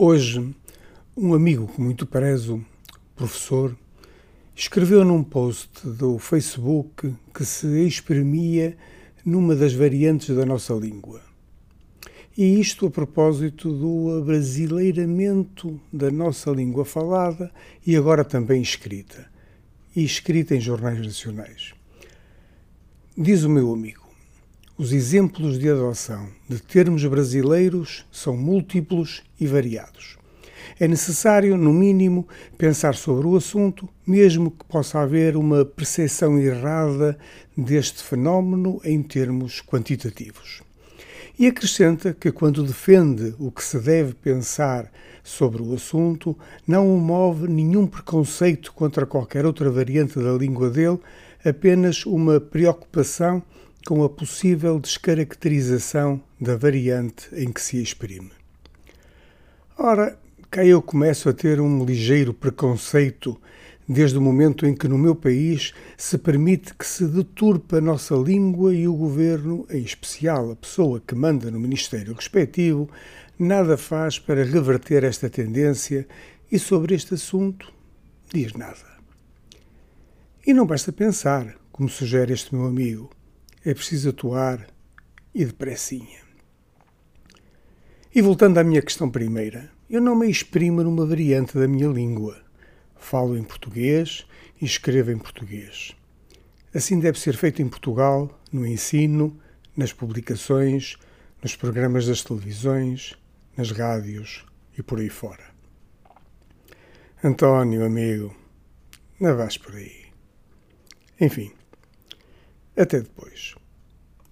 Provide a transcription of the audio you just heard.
Hoje, um amigo que muito prezo, professor, escreveu num post do Facebook que se exprimia numa das variantes da nossa língua. E isto a propósito do abrasileiramento da nossa língua falada e agora também escrita, e escrita em jornais nacionais. Diz o meu amigo: os exemplos de adoção de termos brasileiros são múltiplos e variados. É necessário, no mínimo, pensar sobre o assunto, mesmo que possa haver uma percepção errada deste fenómeno em termos quantitativos. E acrescenta que, quando defende o que se deve pensar sobre o assunto, não move nenhum preconceito contra qualquer outra variante da língua dele, apenas uma preocupação com a possível descaracterização da variante em que se exprime. Ora, cá eu começo a ter um ligeiro preconceito desde o momento em que no meu país se permite que se deturpe a nossa língua e o governo, em especial a pessoa que manda no ministério respectivo, nada faz para reverter esta tendência e sobre este assunto diz nada. E não basta pensar, como sugere este meu amigo é preciso atuar e depressinha. E voltando à minha questão primeira, eu não me exprimo numa variante da minha língua. Falo em português e escrevo em português. Assim deve ser feito em Portugal, no ensino, nas publicações, nos programas das televisões, nas rádios e por aí fora. António, amigo, não vais por aí. Enfim, até depois.